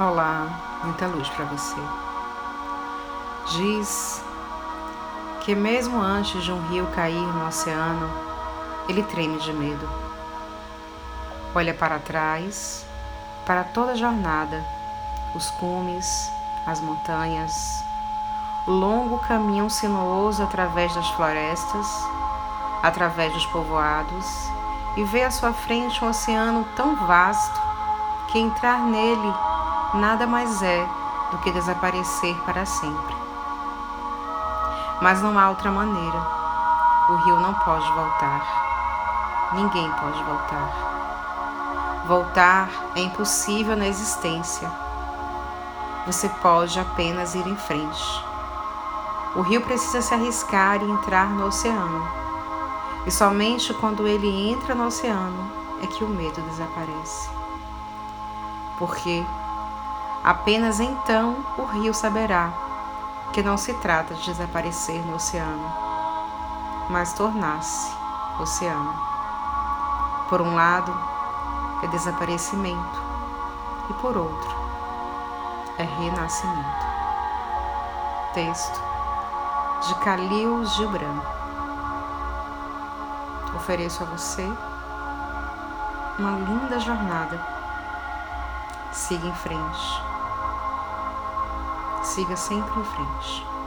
Olá, muita luz para você. Diz que mesmo antes de um rio cair no oceano, ele treme de medo. Olha para trás, para toda a jornada, os cumes, as montanhas, o longo caminho sinuoso através das florestas, através dos povoados, e vê à sua frente um oceano tão vasto que entrar nele nada mais é do que desaparecer para sempre. Mas não há outra maneira. O rio não pode voltar. Ninguém pode voltar. Voltar é impossível na existência. Você pode apenas ir em frente. O rio precisa se arriscar e entrar no oceano. E somente quando ele entra no oceano é que o medo desaparece. Porque Apenas então o rio saberá que não se trata de desaparecer no oceano, mas tornar-se oceano. Por um lado, é desaparecimento, e por outro, é renascimento. Texto de Khalil Gibran. Ofereço a você uma linda jornada. Siga em frente siga sempre em frente.